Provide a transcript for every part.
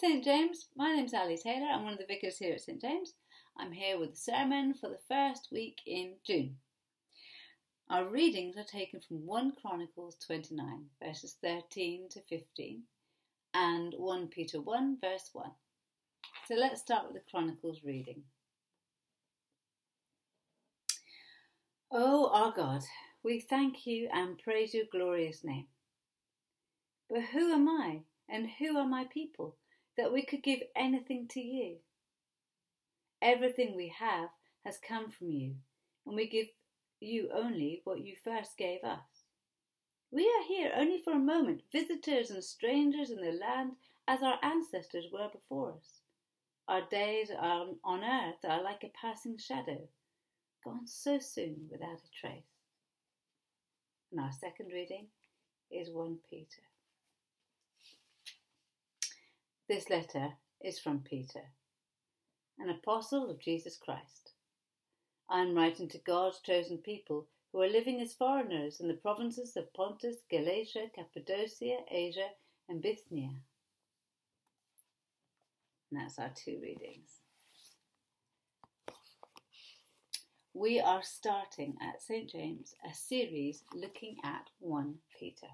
St James. My name's Ali Taylor. I'm one of the vicars here at St James. I'm here with the sermon for the first week in June. Our readings are taken from 1 Chronicles 29, verses 13 to 15, and 1 Peter 1, verse 1. So let's start with the Chronicles reading. O our God, we thank you and praise your glorious name. But who am I and who are my people? That we could give anything to you. Everything we have has come from you, and we give you only what you first gave us. We are here only for a moment, visitors and strangers in the land as our ancestors were before us. Our days on, on earth are like a passing shadow, gone so soon without a trace. And our second reading is 1 Peter. This letter is from Peter, an apostle of Jesus Christ. I am writing to God's chosen people who are living as foreigners in the provinces of Pontus, Galatia, Cappadocia, Asia, and Bithynia. And that's our two readings. We are starting at St. James a series looking at 1 Peter.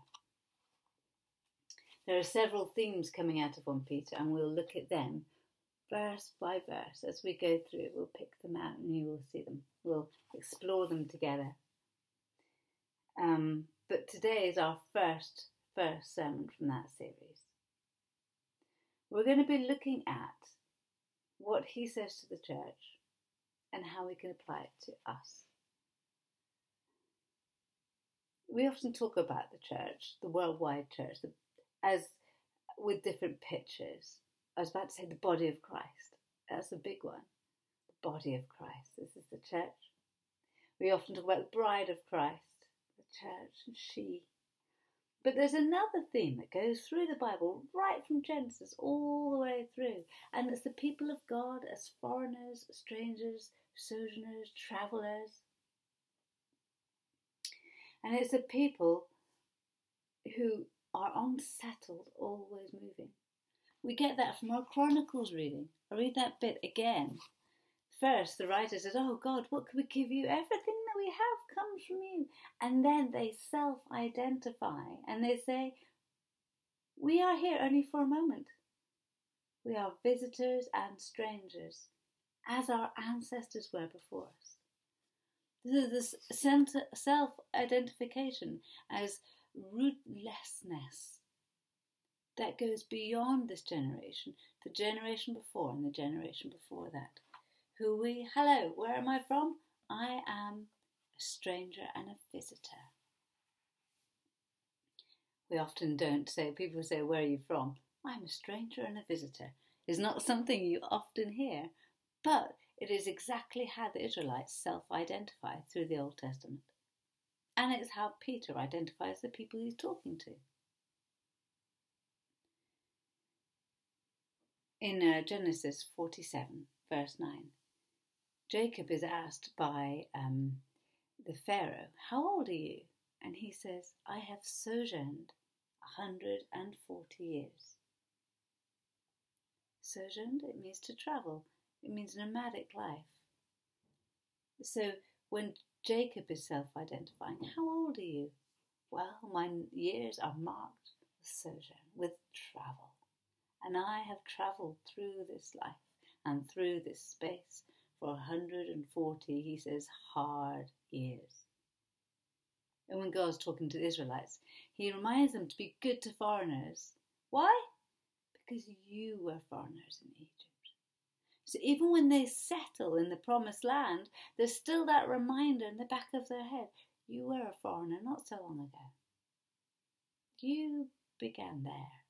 There are several themes coming out of 1 Peter, and we'll look at them verse by verse as we go through. It. We'll pick them out and you will see them. We'll explore them together. Um, but today is our first first sermon from that series. We're going to be looking at what he says to the church and how we can apply it to us. We often talk about the church, the worldwide church, the as with different pictures. I was about to say the body of Christ. That's a big one. The body of Christ. This is the church. We often talk about the bride of Christ, the church, and she. But there's another theme that goes through the Bible, right from Genesis all the way through, and it's the people of God as foreigners, strangers, sojourners, travellers. And it's a people who are unsettled, always moving. We get that from our Chronicles reading. I read that bit again. First, the writer says, Oh God, what can we give you? Everything that we have comes from you. And then they self identify and they say, We are here only for a moment. We are visitors and strangers, as our ancestors were before us. This is this self identification as rootlessness that goes beyond this generation, the generation before and the generation before that. Who we, hello, where am I from? I am a stranger and a visitor. We often don't say, people say, Where are you from? I'm a stranger and a visitor. Is not something you often hear, but it is exactly how the Israelites self identify through the Old Testament. And it's how Peter identifies the people he's talking to. In uh, Genesis 47, verse 9, Jacob is asked by um, the Pharaoh, How old are you? And he says, I have sojourned a 140 years. Sojourned, it means to travel, it means nomadic life. So when Jacob is self identifying. How old are you? Well, my years are marked with sojourn, with travel. And I have travelled through this life and through this space for 140, he says, hard years. And when God's talking to the Israelites, he reminds them to be good to foreigners. Why? Because you were foreigners in Egypt. So even when they settle in the promised land, there's still that reminder in the back of their head you were a foreigner not so long ago. You began there.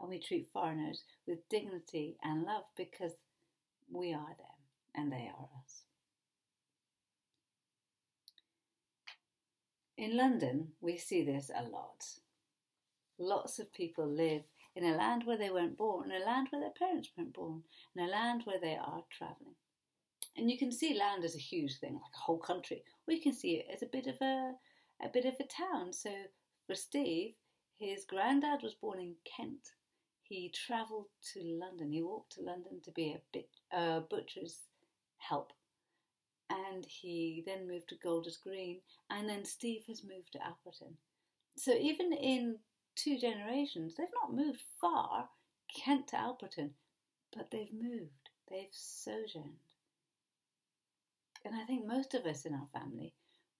And we treat foreigners with dignity and love because we are them and they are us. In London, we see this a lot. Lots of people live in a land where they weren't born, in a land where their parents weren't born, in a land where they are travelling. And you can see land as a huge thing, like a whole country. We can see it as a bit of a a bit of a town. So for Steve, his granddad was born in Kent. he travelled to London. He walked to London to be a bit, uh, butcher's help. And he then moved to Golders Green. And then Steve has moved to Alperton. So even in two generations, they've not moved far, Kent to Alperton, but they've moved. They've sojourned. And I think most of us in our family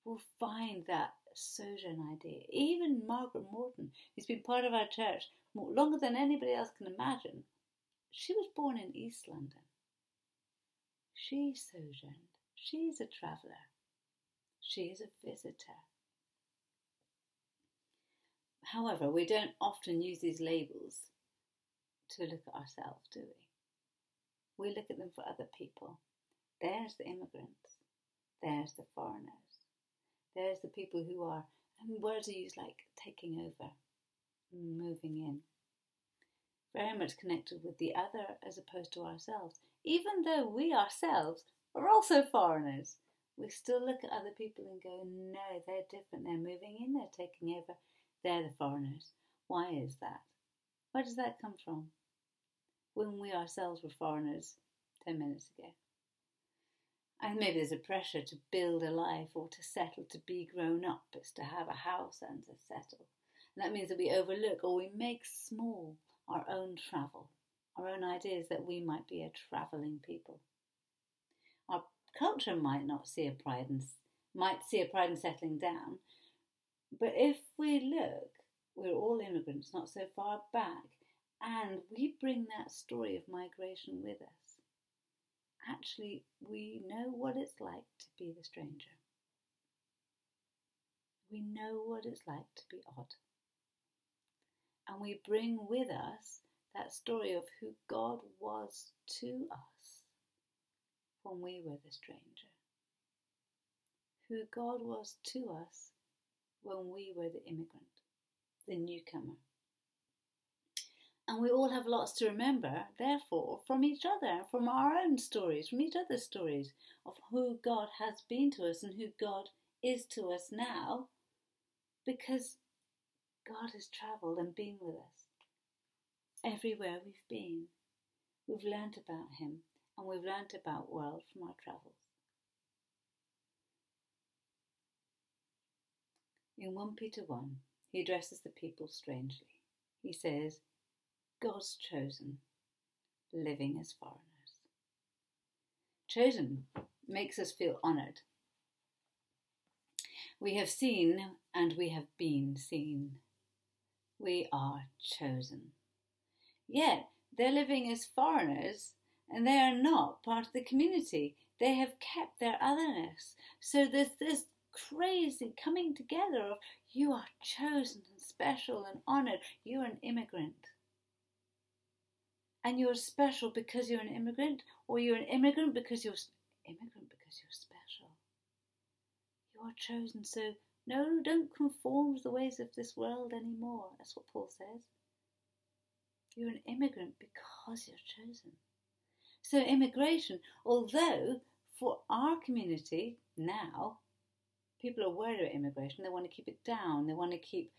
will find that sojourn idea. Even Margaret Morton, who's been part of our church longer than anybody else can imagine, she was born in East London. She sojourned. She's a traveller. She's a visitor. However, we don't often use these labels to look at ourselves, do we? We look at them for other people. There's the immigrants. There's the foreigners. There's the people who are, and words are used like taking over, moving in. Very much connected with the other as opposed to ourselves. Even though we ourselves are also foreigners, we still look at other people and go, no, they're different. They're moving in, they're taking over, they're the foreigners. Why is that? Where does that come from? When we ourselves were foreigners 10 minutes ago. And maybe there's a pressure to build a life or to settle, to be grown up. It's to have a house and to settle. And that means that we overlook or we make small our own travel, our own ideas that we might be a travelling people. Our culture might not see a pride in, might see a pride in settling down, but if we look, we're all immigrants, not so far back, and we bring that story of migration with us actually we know what it's like to be the stranger. We know what it's like to be odd. And we bring with us that story of who God was to us when we were the stranger. Who God was to us when we were the immigrant, the newcomer. And we all have lots to remember, therefore, from each other, from our own stories, from each other's stories of who God has been to us and who God is to us now, because God has travelled and been with us everywhere we've been. We've learnt about Him and we've learnt about world from our travels. In 1 Peter 1, he addresses the people strangely. He says, God's chosen, living as foreigners. Chosen makes us feel honoured. We have seen and we have been seen. We are chosen. Yet they're living as foreigners and they are not part of the community. They have kept their otherness. So there's this crazy coming together of you are chosen and special and honoured. You're an immigrant and you're special because you're an immigrant, or you're an immigrant because you're immigrant because you're special. You are chosen, so no, don't conform to the ways of this world anymore. That's what Paul says. You're an immigrant because you're chosen. So, immigration, although for our community now, people are worried about immigration, they want to keep it down, they want to keep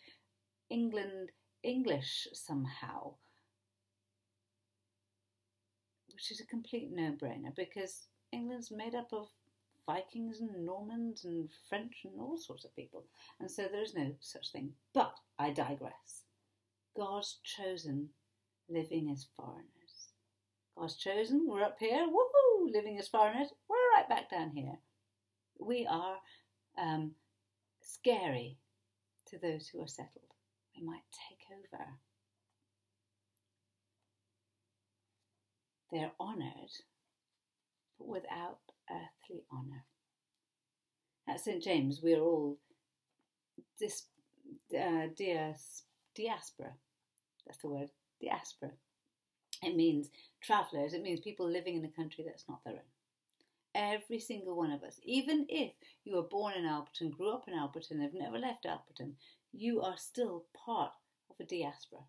England English somehow which is a complete no brainer because England's made up of Vikings and Normans and French and all sorts of people, and so there is no such thing. But I digress. God's chosen living as foreigners. God's chosen, we're up here, woohoo, living as foreigners, we're right back down here. We are um, scary to those who are settled. They might take over They're honoured, but without earthly honour. At St James, we are all dis, uh, dias, diaspora. That's the word, diaspora. It means travellers, it means people living in a country that's not their own. Every single one of us, even if you were born in Alperton, grew up in Alperton, have never left Alperton, you are still part of a diaspora.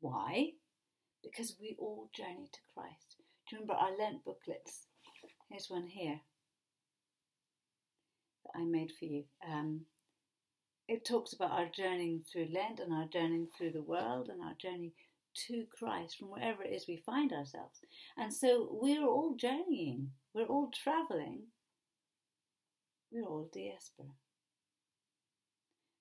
Why? because we all journey to Christ. Do you remember our Lent booklets? Here's one here that I made for you. Um, it talks about our journeying through Lent and our journeying through the world and our journey to Christ from wherever it is we find ourselves. And so we're all journeying, we're all traveling, we're all diaspora.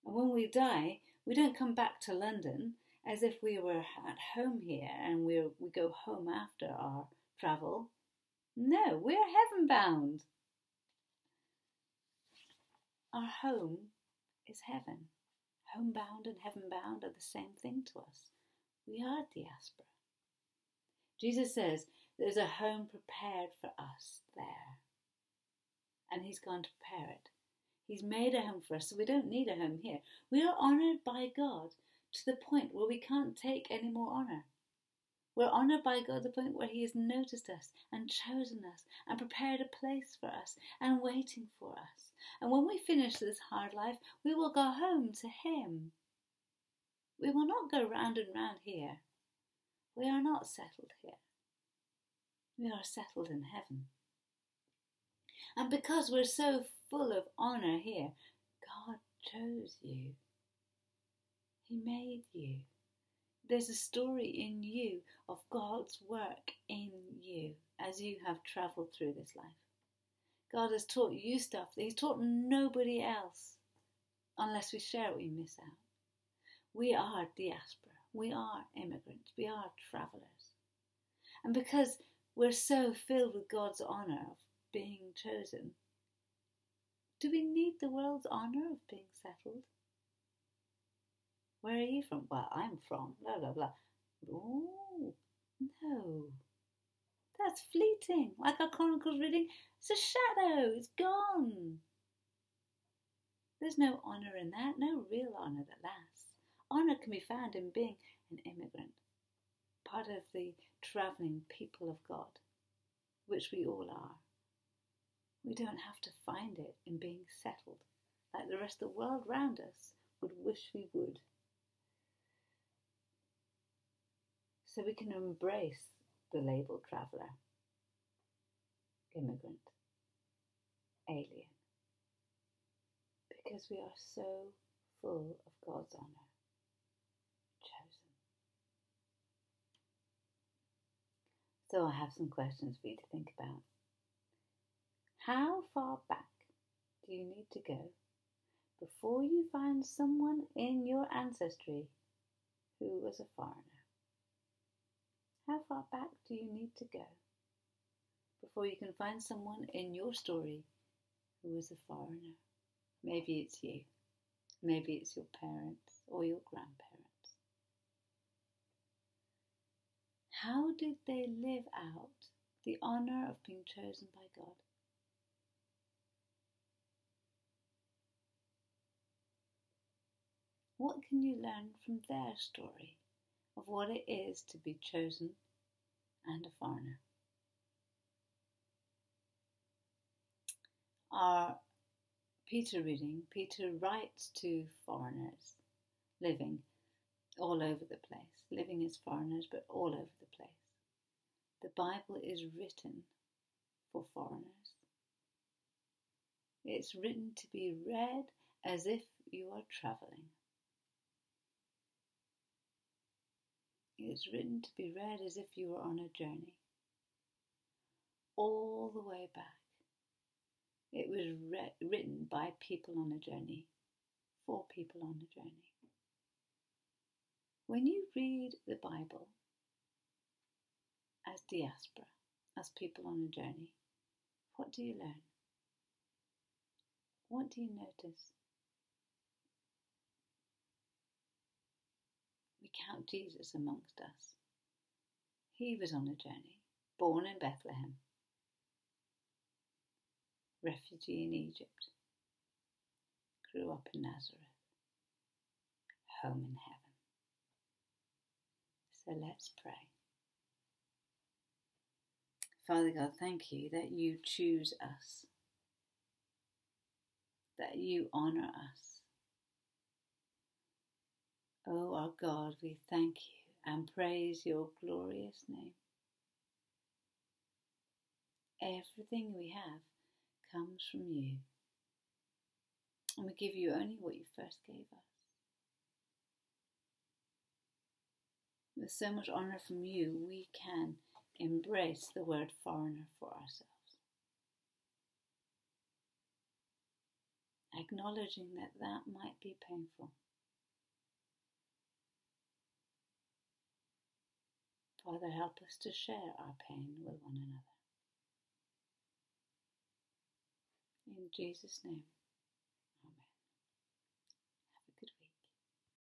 And when we die, we don't come back to London as if we were at home here and we we go home after our travel. No, we're heaven bound. Our home is heaven. Homebound and heaven bound are the same thing to us. We are diaspora. Jesus says there's a home prepared for us there. And He's gone to prepare it. He's made a home for us, so we don't need a home here. We are honoured by God to the point where we can't take any more honour. We're honoured by God to the point where He has noticed us and chosen us and prepared a place for us and waiting for us. And when we finish this hard life, we will go home to Him. We will not go round and round here. We are not settled here. We are settled in heaven. And because we're so full of honour here, God chose you. He made you. There's a story in you of God's work in you as you have travelled through this life. God has taught you stuff that He's taught nobody else unless we share it, we miss out. We are diaspora, we are immigrants, we are travellers. And because we're so filled with God's honour of being chosen, do we need the world's honour of being settled? Where are you from? Well, I'm from blah blah blah. Oh no. That's fleeting. Like our Chronicles reading, it's a shadow, it's gone. There's no honour in that, no real honour that lasts. Honour can be found in being an immigrant, part of the travelling people of God, which we all are. We don't have to find it in being settled, like the rest of the world round us would wish we would. so we can embrace the label traveller, immigrant, alien, because we are so full of God's honour, chosen. So I have some questions for you to think about. How far back do you need to go before you find someone in your ancestry who was a foreigner? How far back do you need to go before you can find someone in your story who was a foreigner? Maybe it's you, maybe it's your parents or your grandparents. How did they live out the honour of being chosen by God? What can you learn from their story? of what it is to be chosen and a foreigner. Our Peter reading, Peter writes to foreigners living all over the place, living as foreigners, but all over the place. The Bible is written for foreigners. It's written to be read as if you are travelling. It's written to be read as if you were on a journey. All the way back. It was re- written by people on a journey, for people on a journey. When you read the Bible as diaspora, as people on a journey, what do you learn? What do you notice? We count Jesus amongst us. He was on a journey, born in Bethlehem, refugee in Egypt, grew up in Nazareth, home in heaven. So let's pray. Father God, thank you that you choose us, that you honour us Oh, our God, we thank you and praise your glorious name. Everything we have comes from you. And we give you only what you first gave us. With so much honour from you, we can embrace the word foreigner for ourselves. Acknowledging that that might be painful. Father, help us to share our pain with one another. In Jesus' name.